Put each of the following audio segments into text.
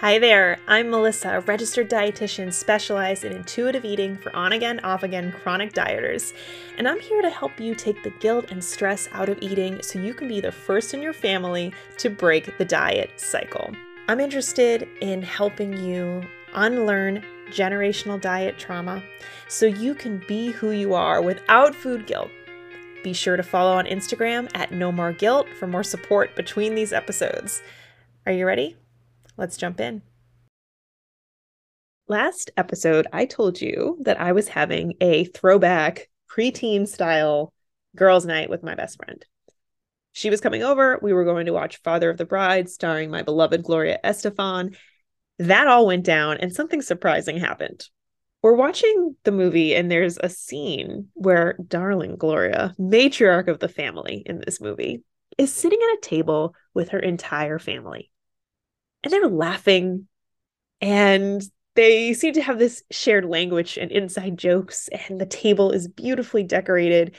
Hi there, I'm Melissa, a registered dietitian specialized in intuitive eating for on again, off again chronic dieters. And I'm here to help you take the guilt and stress out of eating so you can be the first in your family to break the diet cycle. I'm interested in helping you unlearn generational diet trauma so you can be who you are without food guilt. Be sure to follow on Instagram at No More Guilt for more support between these episodes. Are you ready? Let's jump in. Last episode, I told you that I was having a throwback preteen style girls' night with my best friend. She was coming over. We were going to watch Father of the Bride, starring my beloved Gloria Estefan. That all went down, and something surprising happened. We're watching the movie, and there's a scene where darling Gloria, matriarch of the family in this movie, is sitting at a table with her entire family and they're laughing and they seem to have this shared language and inside jokes and the table is beautifully decorated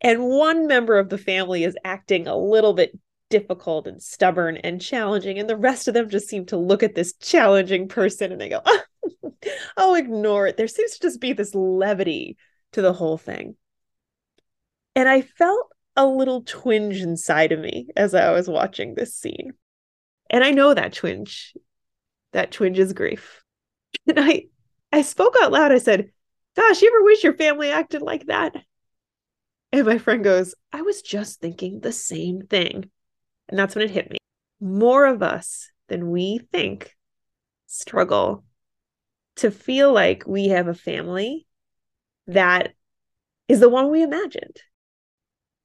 and one member of the family is acting a little bit difficult and stubborn and challenging and the rest of them just seem to look at this challenging person and they go oh, ignore it. There seems to just be this levity to the whole thing. And i felt a little twinge inside of me as i was watching this scene and I know that twinge. That twinge is grief. And I I spoke out loud. I said, Gosh, you ever wish your family acted like that? And my friend goes, I was just thinking the same thing. And that's when it hit me. More of us than we think struggle to feel like we have a family that is the one we imagined.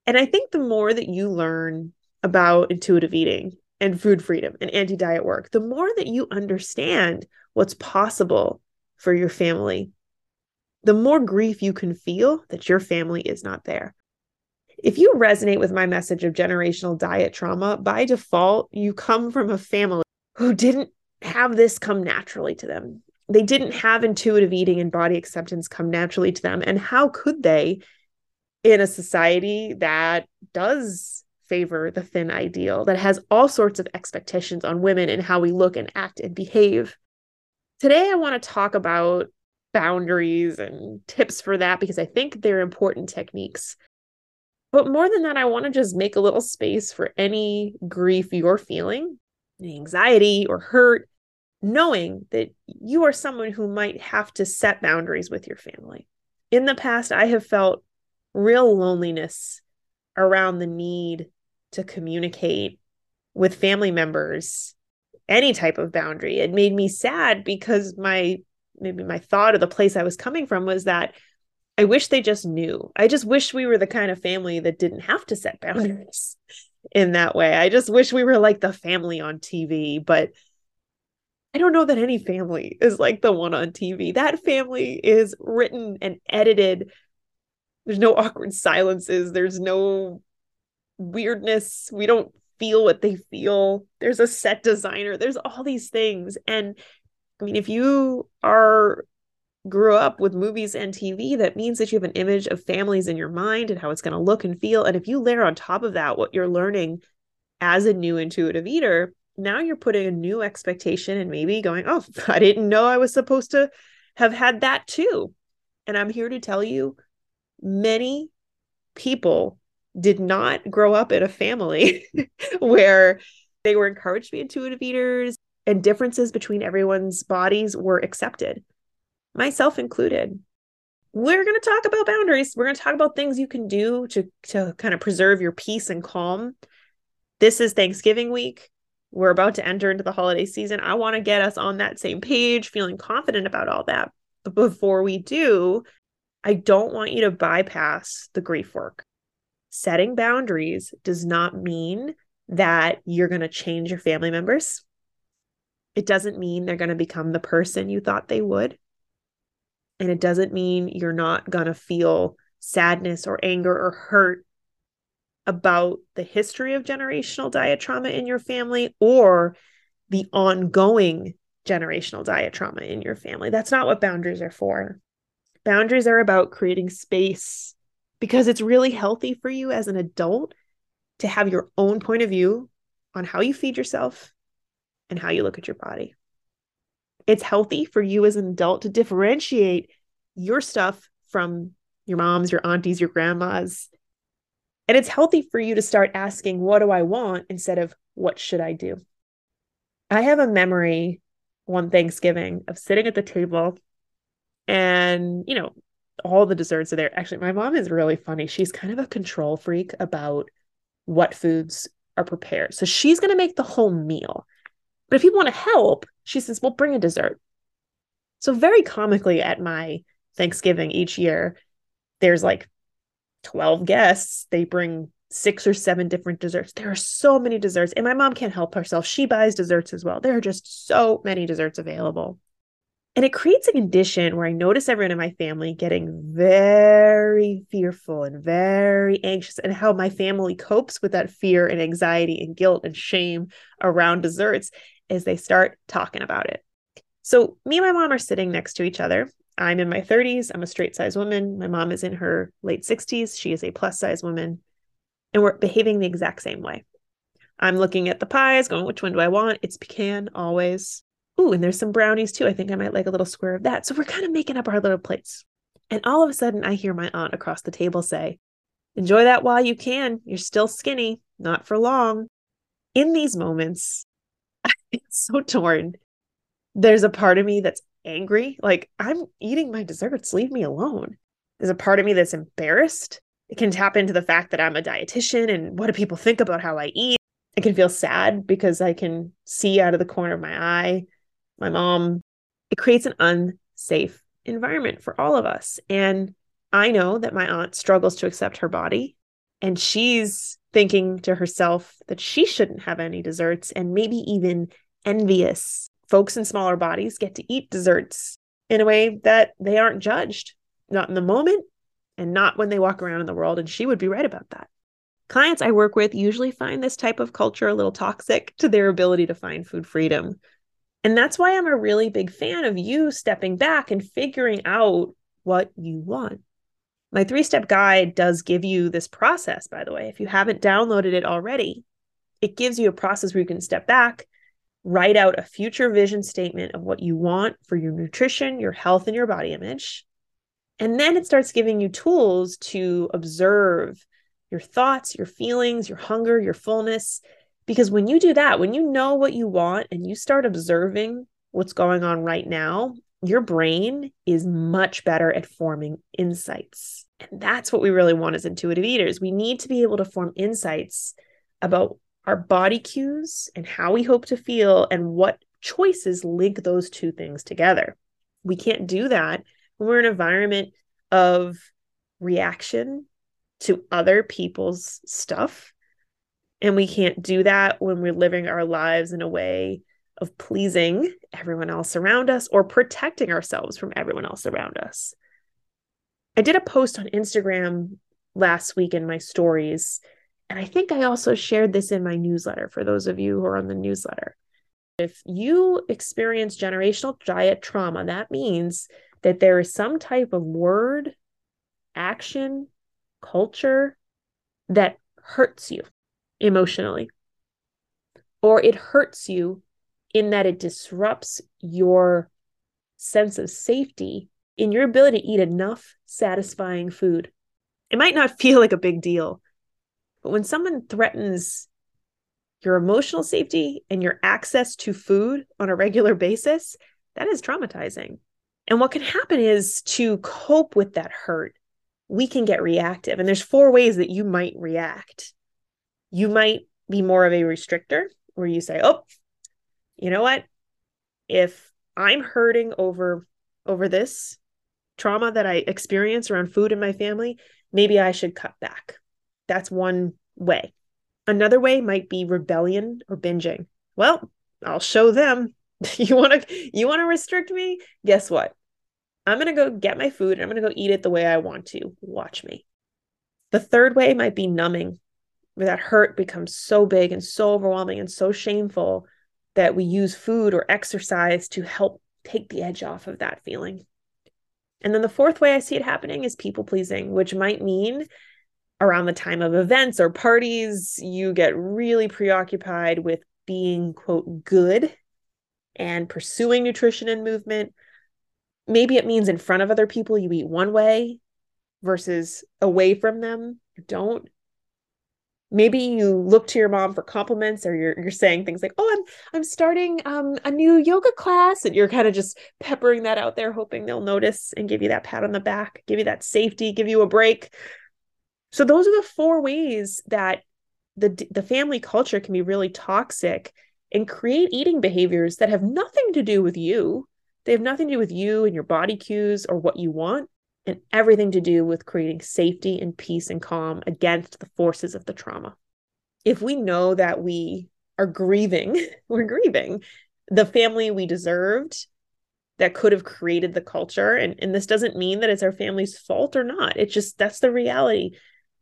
And I think the more that you learn about intuitive eating and food freedom and anti diet work, the more that you understand what's possible for your family, the more grief you can feel that your family is not there. If you resonate with my message of generational diet trauma, by default, you come from a family who didn't have this come naturally to them. They didn't have intuitive eating and body acceptance come naturally to them. And how could they in a society that does favor the thin ideal that has all sorts of expectations on women and how we look and act and behave. Today, I want to talk about boundaries and tips for that because I think they're important techniques. But more than that, I want to just make a little space for any grief you're feeling, any anxiety or hurt, knowing that you are someone who might have to set boundaries with your family. In the past, I have felt real loneliness around the need to communicate with family members any type of boundary. It made me sad because my maybe my thought or the place I was coming from was that I wish they just knew. I just wish we were the kind of family that didn't have to set mm-hmm. boundaries in that way. I just wish we were like the family on TV, but I don't know that any family is like the one on TV. That family is written and edited. There's no awkward silences. There's no weirdness. We don't feel what they feel. There's a set designer. There's all these things. And I mean, if you are grew up with movies and TV, that means that you have an image of families in your mind and how it's going to look and feel. And if you layer on top of that what you're learning as a new intuitive eater, now you're putting a new expectation and maybe going, oh, I didn't know I was supposed to have had that too. And I'm here to tell you many people did not grow up in a family where they were encouraged to be intuitive eaters and differences between everyone's bodies were accepted, myself included. We're going to talk about boundaries. We're going to talk about things you can do to, to kind of preserve your peace and calm. This is Thanksgiving week. We're about to enter into the holiday season. I want to get us on that same page, feeling confident about all that. But before we do, I don't want you to bypass the grief work setting boundaries does not mean that you're going to change your family members. It doesn't mean they're going to become the person you thought they would. And it doesn't mean you're not going to feel sadness or anger or hurt about the history of generational diet trauma in your family or the ongoing generational diet trauma in your family. That's not what boundaries are for. Boundaries are about creating space because it's really healthy for you as an adult to have your own point of view on how you feed yourself and how you look at your body. It's healthy for you as an adult to differentiate your stuff from your moms, your aunties, your grandmas. And it's healthy for you to start asking, What do I want? instead of What should I do? I have a memory one Thanksgiving of sitting at the table and, you know, all the desserts are there. Actually, my mom is really funny. She's kind of a control freak about what foods are prepared. So she's going to make the whole meal. But if you want to help, she says, well, bring a dessert. So, very comically, at my Thanksgiving each year, there's like 12 guests. They bring six or seven different desserts. There are so many desserts, and my mom can't help herself. She buys desserts as well. There are just so many desserts available. And it creates a condition where I notice everyone in my family getting very fearful and very anxious, and how my family copes with that fear and anxiety and guilt and shame around desserts as they start talking about it. So, me and my mom are sitting next to each other. I'm in my 30s. I'm a straight size woman. My mom is in her late 60s. She is a plus size woman. And we're behaving the exact same way. I'm looking at the pies, going, which one do I want? It's pecan always. Ooh, and there's some brownies too. I think I might like a little square of that. So we're kind of making up our little plates. And all of a sudden, I hear my aunt across the table say, Enjoy that while you can. You're still skinny, not for long. In these moments, it's so torn. There's a part of me that's angry. Like, I'm eating my desserts. Leave me alone. There's a part of me that's embarrassed. It can tap into the fact that I'm a dietitian and what do people think about how I eat? I can feel sad because I can see out of the corner of my eye my mom. It creates an unsafe environment for all of us. And I know that my aunt struggles to accept her body and she's thinking to herself that she shouldn't have any desserts and maybe even envious. Folks in smaller bodies get to eat desserts in a way that they aren't judged, not in the moment and not when they walk around in the world. And she would be right about that. Clients I work with usually find this type of culture a little toxic to their ability to find food freedom. And that's why I'm a really big fan of you stepping back and figuring out what you want. My three step guide does give you this process, by the way. If you haven't downloaded it already, it gives you a process where you can step back, write out a future vision statement of what you want for your nutrition, your health, and your body image. And then it starts giving you tools to observe your thoughts, your feelings, your hunger, your fullness, because when you do that, when you know what you want and you start observing what's going on right now, your brain is much better at forming insights. And that's what we really want as intuitive eaters. We need to be able to form insights about our body cues and how we hope to feel and what choices link those two things together. We can't do that when we're in an environment of reaction to other people's stuff and we can't do that when we're living our lives in a way of pleasing everyone else around us or protecting ourselves from everyone else around us. I did a post on Instagram last week in my stories, and I think I also shared this in my newsletter for those of you who are on the newsletter. If you experience generational diet trauma, that means that there is some type of word, action, culture that hurts you emotionally, or it hurts you in that it disrupts your sense of safety in your ability to eat enough satisfying food. It might not feel like a big deal, but when someone threatens your emotional safety and your access to food on a regular basis, that is traumatizing. And what can happen is to cope with that hurt, we can get reactive. And there's four ways that you might react you might be more of a restrictor where you say, "Oh, you know what? If I'm hurting over over this trauma that I experience around food in my family, maybe I should cut back." That's one way. Another way might be rebellion or binging. Well, I'll show them. you want to you want to restrict me? Guess what? I'm going to go get my food and I'm going to go eat it the way I want to. Watch me. The third way might be numbing where that hurt becomes so big and so overwhelming and so shameful that we use food or exercise to help take the edge off of that feeling. And then the fourth way I see it happening is people pleasing, which might mean around the time of events or parties, you get really preoccupied with being, quote, good and pursuing nutrition and movement. Maybe it means in front of other people you eat one way versus away from them. Don't maybe you look to your mom for compliments or you're you're saying things like oh i'm i'm starting um a new yoga class and you're kind of just peppering that out there hoping they'll notice and give you that pat on the back give you that safety give you a break. So those are the four ways that the the family culture can be really toxic and create eating behaviors that have nothing to do with you. They have nothing to do with you and your body cues or what you want and everything to do with creating safety and peace and calm against the forces of the trauma. If we know that we are grieving, we're grieving the family we deserved that could have created the culture. And, and this doesn't mean that it's our family's fault or not. It's just that's the reality.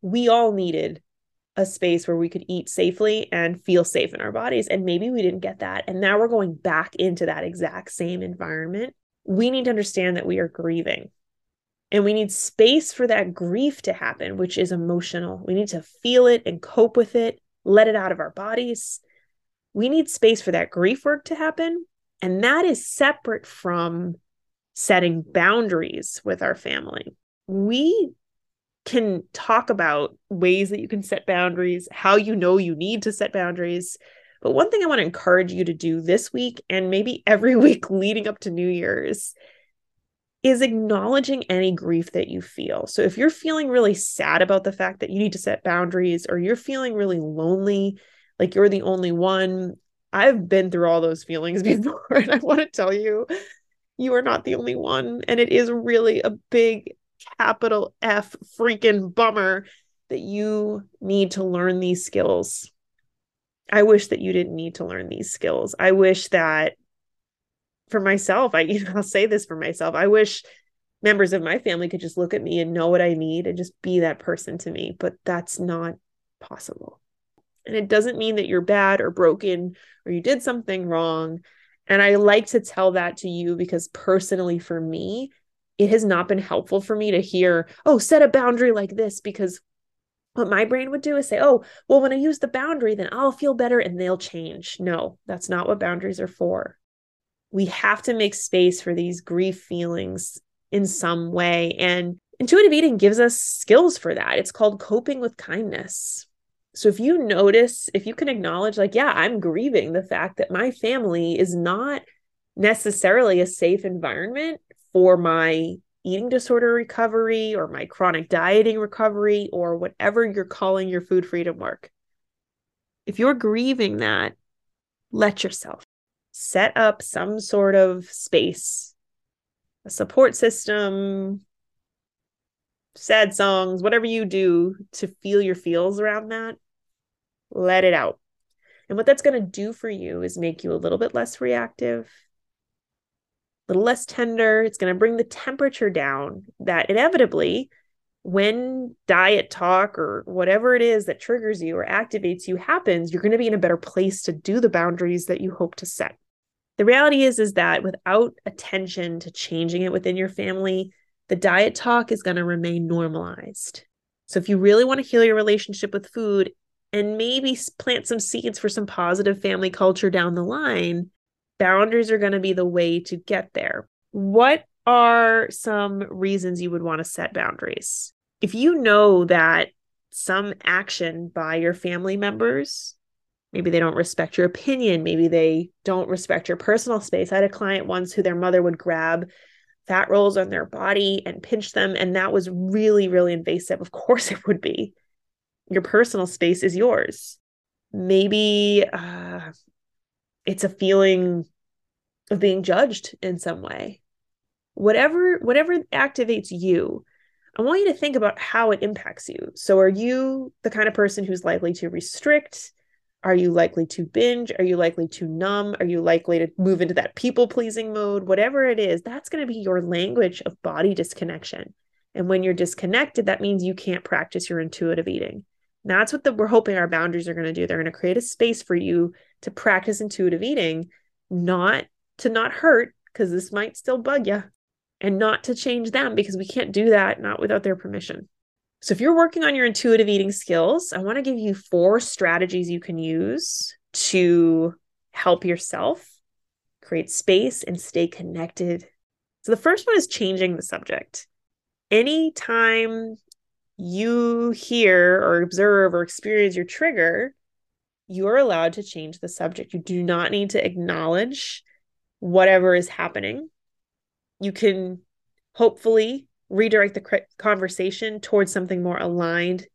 We all needed a space where we could eat safely and feel safe in our bodies. And maybe we didn't get that. And now we're going back into that exact same environment. We need to understand that we are grieving and we need space for that grief to happen, which is emotional. We need to feel it and cope with it, let it out of our bodies. We need space for that grief work to happen. And that is separate from setting boundaries with our family. We can talk about ways that you can set boundaries, how you know you need to set boundaries. But one thing I want to encourage you to do this week and maybe every week leading up to New Year's is acknowledging any grief that you feel. So if you're feeling really sad about the fact that you need to set boundaries or you're feeling really lonely, like you're the only one, I've been through all those feelings before and I want to tell you you are not the only one and it is really a big capital F freaking bummer that you need to learn these skills. I wish that you didn't need to learn these skills. I wish that for myself, I you know, I'll say this for myself. I wish members of my family could just look at me and know what I need and just be that person to me, but that's not possible. And it doesn't mean that you're bad or broken or you did something wrong. And I like to tell that to you because personally for me, it has not been helpful for me to hear, oh, set a boundary like this because what my brain would do is say, oh, well, when I use the boundary, then I'll feel better and they'll change. No, that's not what boundaries are for we have to make space for these grief feelings in some way. And intuitive eating gives us skills for that. It's called coping with kindness. So if you notice, if you can acknowledge, like, yeah, I'm grieving the fact that my family is not necessarily a safe environment for my eating disorder recovery or my chronic dieting recovery or whatever you're calling your food freedom work. If you're grieving that, let yourself set up some sort of space, a support system, sad songs, whatever you do to feel your feels around that, let it out. And what that's going to do for you is make you a little bit less reactive, a little less tender. It's going to bring the temperature down that inevitably, when diet talk or whatever it is that triggers you or activates you happens, you're going to be in a better place to do the boundaries that you hope to set the reality is is that without attention to changing it within your family the diet talk is going to remain normalized. So if you really want to heal your relationship with food and maybe plant some seeds for some positive family culture down the line boundaries are going to be the way to get there. What are some reasons you would want to set boundaries? If you know that some action by your family members maybe they don't respect your opinion. Maybe they don't respect your personal space. I had a client once who their mother would grab fat rolls on their body and pinch them and that was really really invasive. Of course it would be. Your personal space is yours. Maybe uh, it's a feeling of being judged in some way. Whatever whatever activates you i want you to think about how it impacts you. So are you the kind of person who's likely to restrict are you likely to binge? Are you likely to numb? Are you likely to move into that people pleasing mode? Whatever it is, that's going to be your language of body disconnection. And when you're disconnected, that means you can't practice your intuitive eating. And that's what the, we're hoping our boundaries are going to do. They're going to create a space for you to practice intuitive eating, not to not hurt, because this might still bug you, and not to change them, because we can't do that not without their permission. So, if you're working on your intuitive eating skills, I want to give you four strategies you can use to help yourself create space, and stay connected. So the first one is changing the subject. Anytime you hear or observe or experience your trigger, you are allowed to change the subject. You do not need to acknowledge whatever is happening. You can hopefully redirect the conversation towards something more aligned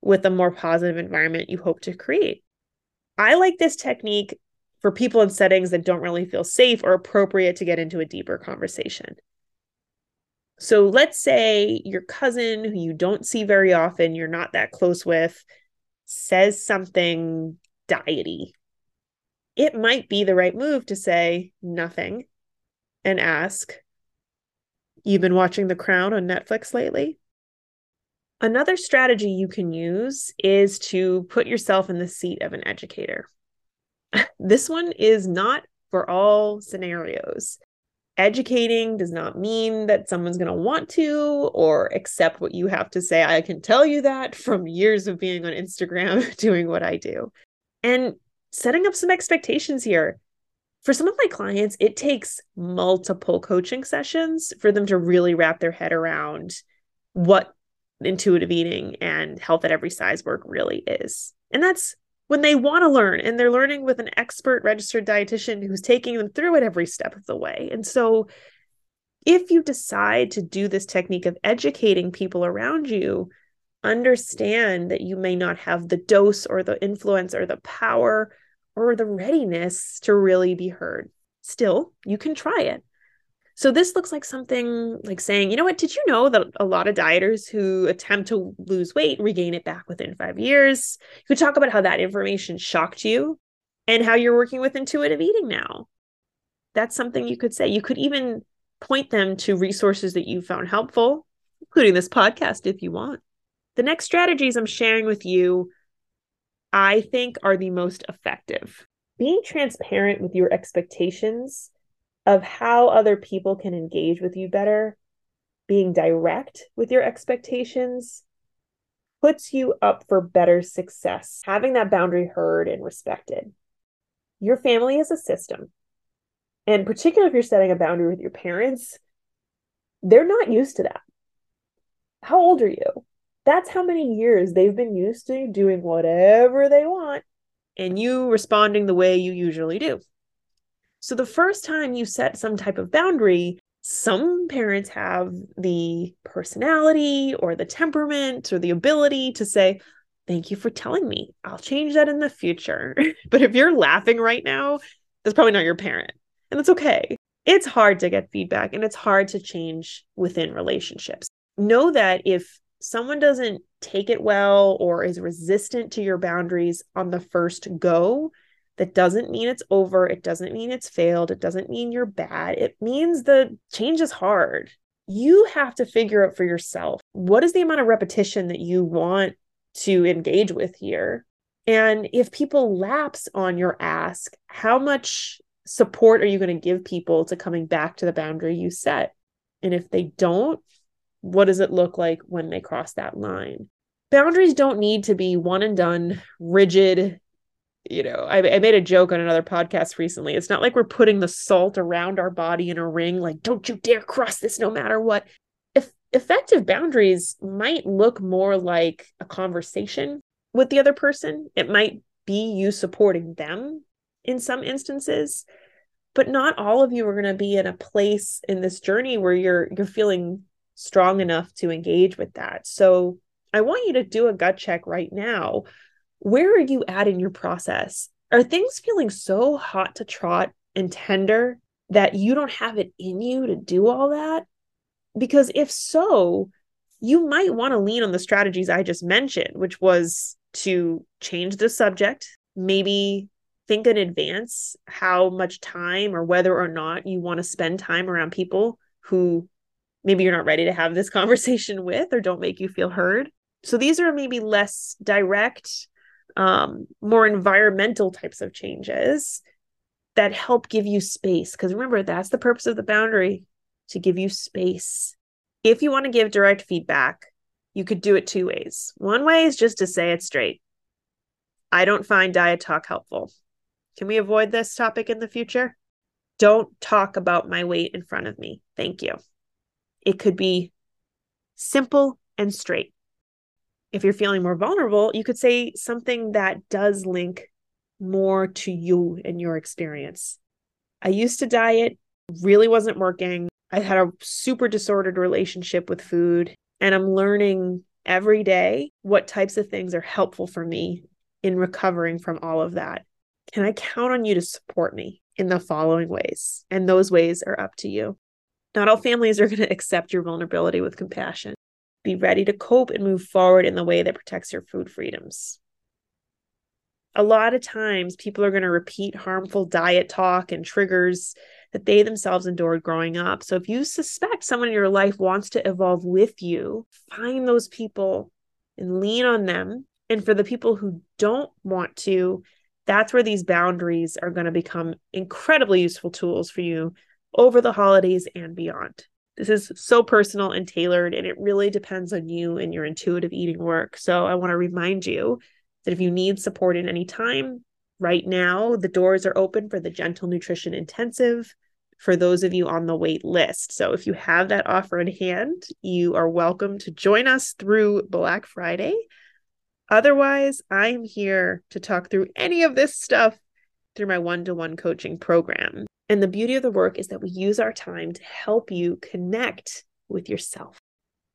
with a more positive environment you hope to create. I like this technique for people in settings that don't really feel safe or appropriate to get into a deeper conversation. So let's say your cousin who you don't see very often, you're not that close with, says something diety. It might be the right move to say nothing and ask, You've been watching The Crown on Netflix lately? Another strategy you can use is to put yourself in the seat of an educator. this one is not for all scenarios. Educating does not mean that someone's going to want to or accept what you have to say. I can tell you that from years of being on Instagram doing what I do. And setting up some expectations here. For some of my clients, it takes multiple coaching sessions for them to really wrap their head around what intuitive eating and health at every size work really is. And that's when they want to learn and they're learning with an expert registered dietitian who's taking them through it every step of the way. And so if you decide to do this technique of educating people around you, understand that you may not have the dose or the influence or the power or the readiness to really be heard. Still, you can try it. So this looks like something like saying, you know what, did you know that a lot of dieters who attempt to lose weight regain it back within five years? You could talk about how that information shocked you and how you're working with intuitive eating now. That's something you could say. You could even point them to resources that you found helpful, including this podcast if you want. The next strategies I'm sharing with you, I think, are the most effective. Being transparent with your expectations of how other people can engage with you better, being direct with your expectations puts you up for better success, having that boundary heard and respected. Your family is a system. And particularly if you're setting a boundary with your parents, they're not used to that. How old are you? That's how many years they've been used to doing whatever they want and you responding the way you usually do. So the first time you set some type of boundary, some parents have the personality or the temperament or the ability to say, Thank you for telling me. I'll change that in the future. but if you're laughing right now, that's probably not your parent. And that's okay. It's hard to get feedback and it's hard to change within relationships. Know that if someone doesn't take it well or is resistant to your boundaries on the first go, that doesn't mean it's over. It doesn't mean it's failed. It doesn't mean you're bad. It means the change is hard. You have to figure out for yourself what is the amount of repetition that you want to engage with here. And if people lapse on your ask, how much support are you going to give people to coming back to the boundary you set? And if they don't, what does it look like when they cross that line? Boundaries don't need to be one and done, rigid, you know, I, I made a joke on another podcast recently. It's not like we're putting the salt around our body in a ring, like, don't you dare cross this no matter what. If effective boundaries might look more like a conversation with the other person, it might be you supporting them in some instances but not all of you are going to be in a place in this journey where you're you're feeling strong enough to engage with that so i want you to do a gut check right now where are you at in your process? Are things feeling so hot to trot and tender that you don't have it in you to do all that? Because if so, you might want to lean on the strategies I just mentioned, which was to change the subject, maybe think in advance how much time or whether or not you want to spend time around people who maybe you're not ready to have this conversation with or don't make you feel heard. So these are maybe less direct um, more environmental types of changes that help give you space. Because remember, that's the purpose of the boundary to give you space. If you want to give direct feedback, you could do it two ways. One way is just to say it straight. I don't find diet talk helpful. Can we avoid this topic in the future? Don't talk about my weight in front of me. Thank you. It could be simple and straight. If you're feeling more vulnerable, you could say something that does link more to you and your experience. I used to diet, really wasn't working. I had a super disordered relationship with food, and I'm learning every day what types of things are helpful for me in recovering from all of that. Can I count on you to support me in the following ways? And those ways are up to you. Not all families are going to accept your vulnerability with compassion. Be ready to cope and move forward in the way that protects your food freedoms. A lot of times, people are going to repeat harmful diet talk and triggers that they themselves endured growing up. So, if you suspect someone in your life wants to evolve with you, find those people and lean on them. And for the people who don't want to, that's where these boundaries are going to become incredibly useful tools for you over the holidays and beyond. This is so personal and tailored, and it really depends on you and your intuitive eating work. So, I want to remind you that if you need support in any time, right now the doors are open for the Gentle Nutrition Intensive for those of you on the wait list. So, if you have that offer in hand, you are welcome to join us through Black Friday. Otherwise, I'm here to talk through any of this stuff through my one to one coaching program. And the beauty of the work is that we use our time to help you connect with yourself,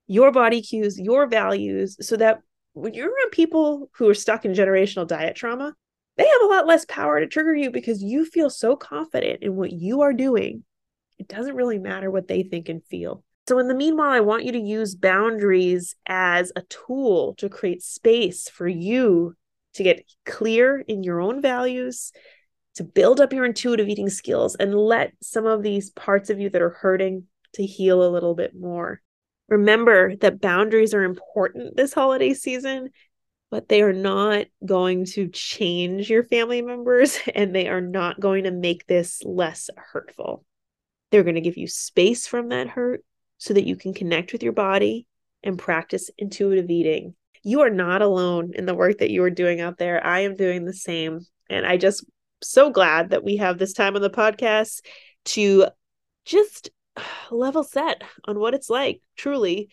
your body cues, your values, so that when you're around people who are stuck in generational diet trauma, they have a lot less power to trigger you because you feel so confident in what you are doing. It doesn't really matter what they think and feel. So, in the meanwhile, I want you to use boundaries as a tool to create space for you to get clear in your own values, to build up your intuitive eating skills, and let some of these parts of you that are hurting to heal a little bit more. Remember that boundaries are important this holiday season, but they are not going to change your family members and they are not going to make this less hurtful. They're going to give you space from that hurt so that you can connect with your body and practice intuitive eating. You are not alone in the work that you are doing out there. I am doing the same. And I just so glad that we have this time on the podcast to just level set on what it's like truly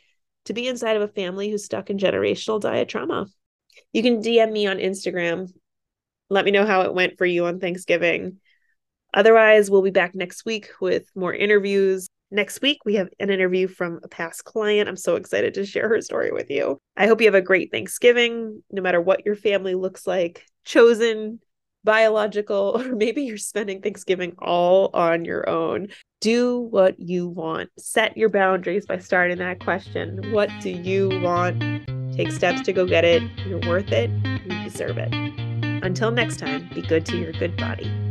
to be inside of a family who's stuck in generational diet trauma. You can DM me on Instagram. Let me know how it went for you on Thanksgiving. Otherwise, we'll be back next week with more interviews Next week, we have an interview from a past client. I'm so excited to share her story with you. I hope you have a great Thanksgiving, no matter what your family looks like, chosen, biological, or maybe you're spending Thanksgiving all on your own. Do what you want. Set your boundaries by starting that question What do you want? Take steps to go get it. You're worth it. You deserve it. Until next time, be good to your good body.